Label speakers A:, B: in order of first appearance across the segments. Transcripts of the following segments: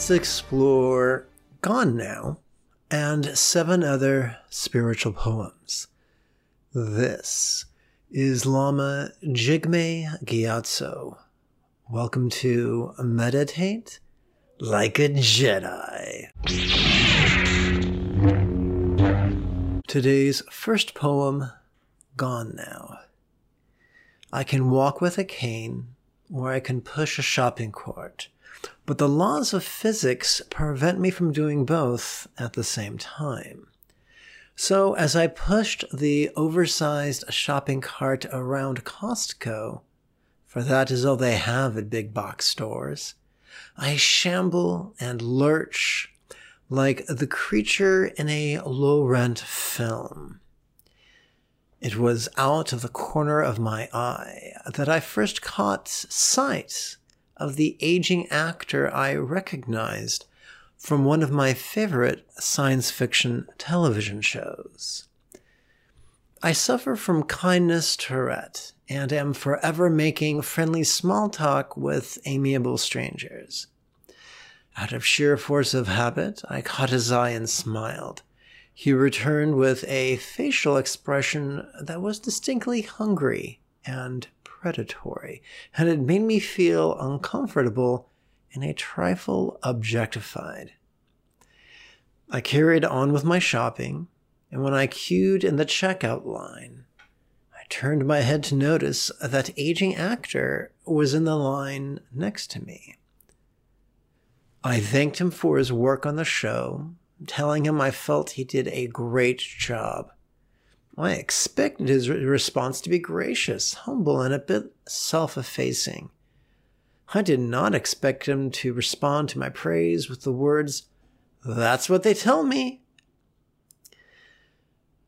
A: let's explore Gone Now and seven other spiritual poems. This is Lama Jigme Gyatso. Welcome to Meditate Like a Jedi. Today's first poem, Gone Now. I can walk with a cane, or I can push a shopping cart, but the laws of physics prevent me from doing both at the same time. So, as I pushed the oversized shopping cart around Costco, for that is all they have at big box stores, I shamble and lurch like the creature in a low rent film. It was out of the corner of my eye that I first caught sight of the aging actor I recognized from one of my favorite science fiction television shows. I suffer from kindness Tourette and am forever making friendly small talk with amiable strangers. Out of sheer force of habit, I caught his eye and smiled. He returned with a facial expression that was distinctly hungry and predatory, and it made me feel uncomfortable and a trifle objectified. I carried on with my shopping, and when I queued in the checkout line, I turned my head to notice that aging actor was in the line next to me. I thanked him for his work on the show telling him I felt he did a great job. I expected his response to be gracious, humble, and a bit self effacing. I did not expect him to respond to my praise with the words, That's what they tell me.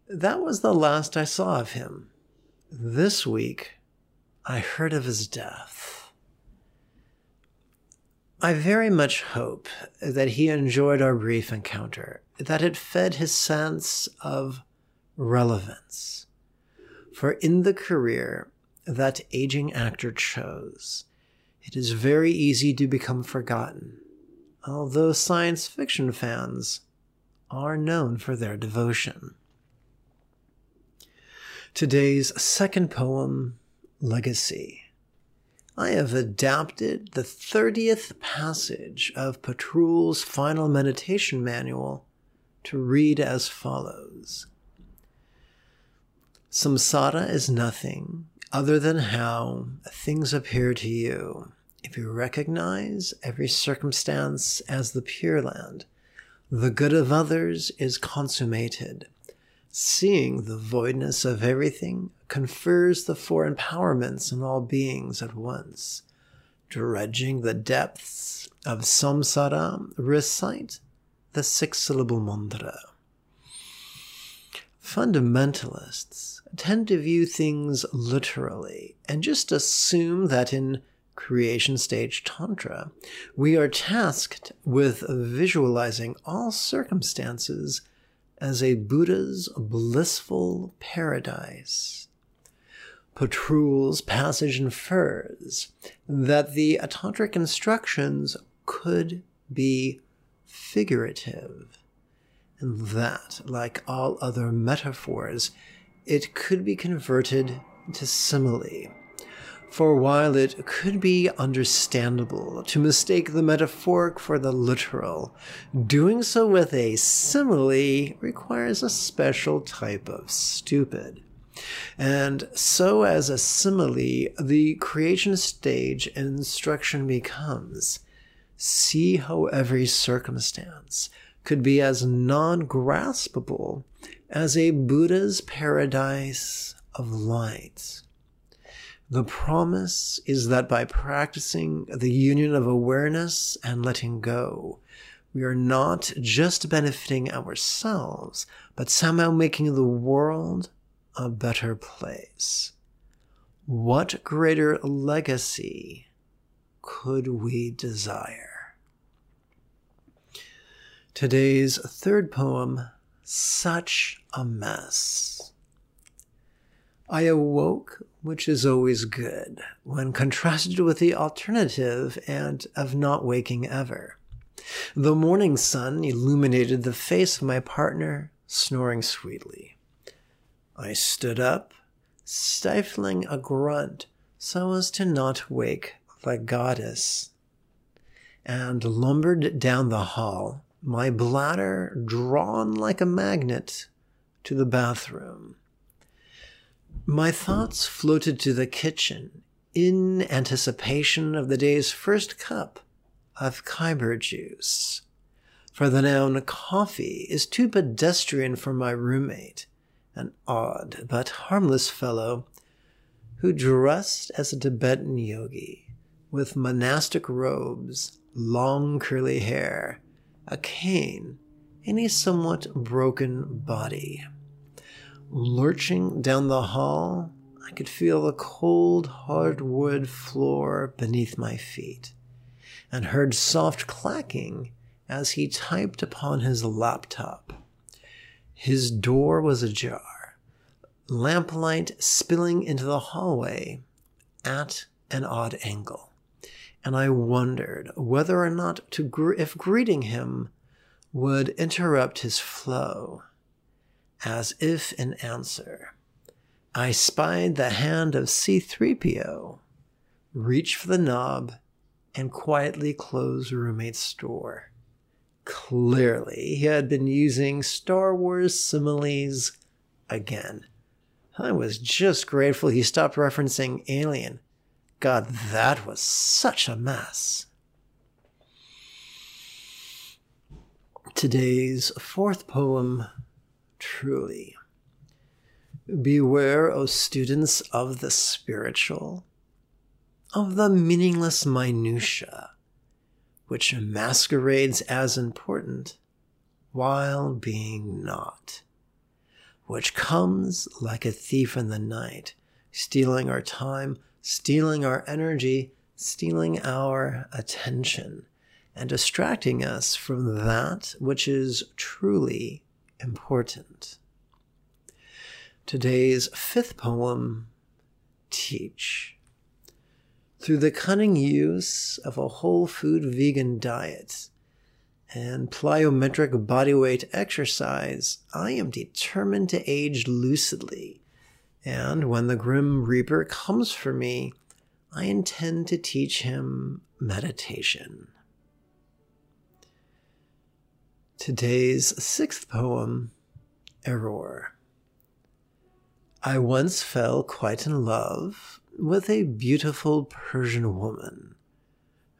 A: That was the last I saw of him. This week, I heard of his death. I very much hope that he enjoyed our brief encounter, that it fed his sense of relevance. For in the career that aging actor chose, it is very easy to become forgotten, although science fiction fans are known for their devotion. Today's second poem, Legacy. I have adapted the 30th passage of Patrul's final meditation manual to read as follows Samsara is nothing other than how things appear to you. If you recognize every circumstance as the Pure Land, the good of others is consummated. Seeing the voidness of everything confers the four empowerments on all beings at once. Dredging the depths of samsara, recite the six syllable mantra. Fundamentalists tend to view things literally and just assume that in creation stage tantra, we are tasked with visualizing all circumstances as a Buddha's blissful paradise. Patrul's passage infers that the tantric instructions could be figurative, and that, like all other metaphors, it could be converted to simile. For while it could be understandable to mistake the metaphoric for the literal, doing so with a simile requires a special type of stupid. And so, as a simile, the creation stage instruction becomes see how every circumstance could be as non graspable as a Buddha's paradise of light. The promise is that by practicing the union of awareness and letting go, we are not just benefiting ourselves, but somehow making the world a better place. What greater legacy could we desire? Today's third poem, Such a Mess. I awoke which is always good when contrasted with the alternative and of not waking ever. The morning sun illuminated the face of my partner, snoring sweetly. I stood up, stifling a grunt so as to not wake the goddess, and lumbered down the hall, my bladder drawn like a magnet to the bathroom. My thoughts floated to the kitchen in anticipation of the day's first cup of Khyber juice. For the noun coffee is too pedestrian for my roommate, an odd but harmless fellow who dressed as a Tibetan yogi with monastic robes, long curly hair, a cane, and a somewhat broken body. Lurching down the hall, I could feel the cold hardwood floor beneath my feet and heard soft clacking as he typed upon his laptop. His door was ajar, lamplight spilling into the hallway at an odd angle, and I wondered whether or not to gr- if greeting him would interrupt his flow. As if in answer, I spied the hand of C3PO reach for the knob and quietly close roommate's door. Clearly, he had been using Star Wars similes again. I was just grateful he stopped referencing Alien. God, that was such a mess. Today's fourth poem, truly. Beware, O students of the spiritual of the meaningless minutiae, which masquerades as important while being not, which comes like a thief in the night, stealing our time, stealing our energy, stealing our attention, and distracting us from that which is truly important. Today's fifth poem, Teach through the cunning use of a whole food vegan diet and plyometric bodyweight exercise, I am determined to age lucidly. And when the Grim Reaper comes for me, I intend to teach him meditation. Today's sixth poem, Error. I once fell quite in love with a beautiful Persian woman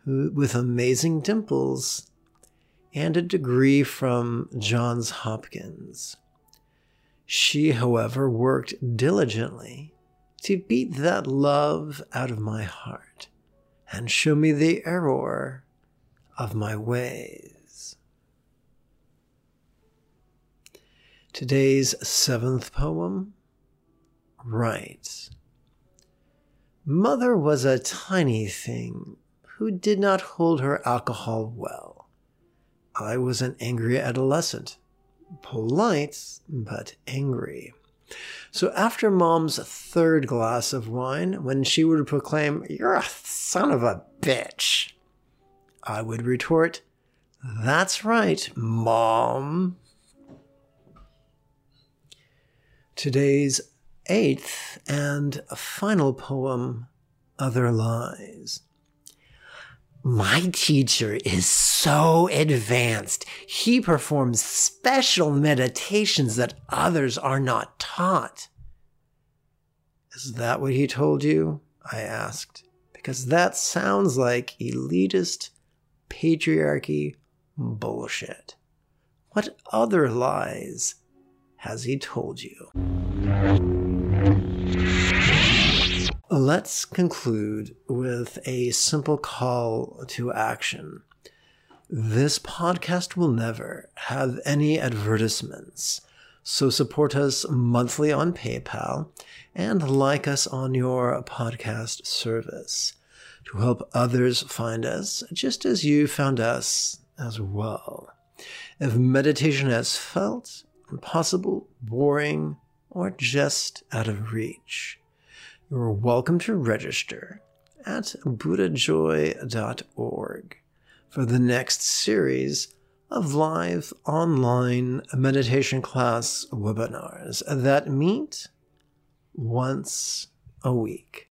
A: who, with amazing dimples and a degree from Johns Hopkins. She, however, worked diligently to beat that love out of my heart and show me the error of my ways. Today's seventh poem, Right. Mother was a tiny thing who did not hold her alcohol well. I was an angry adolescent, polite, but angry. So after mom's third glass of wine, when she would proclaim, You're a son of a bitch, I would retort, That's right, mom. Today's eighth and final poem, Other Lies. My teacher is so advanced. He performs special meditations that others are not taught. Is that what he told you? I asked, because that sounds like elitist patriarchy bullshit. What other lies has he told you? Let's conclude with a simple call to action. This podcast will never have any advertisements, so support us monthly on PayPal and like us on your podcast service to help others find us just as you found us as well. If meditation has felt impossible, boring, or just out of reach, you're welcome to register at buddhajoy.org for the next series of live online meditation class webinars that meet once a week.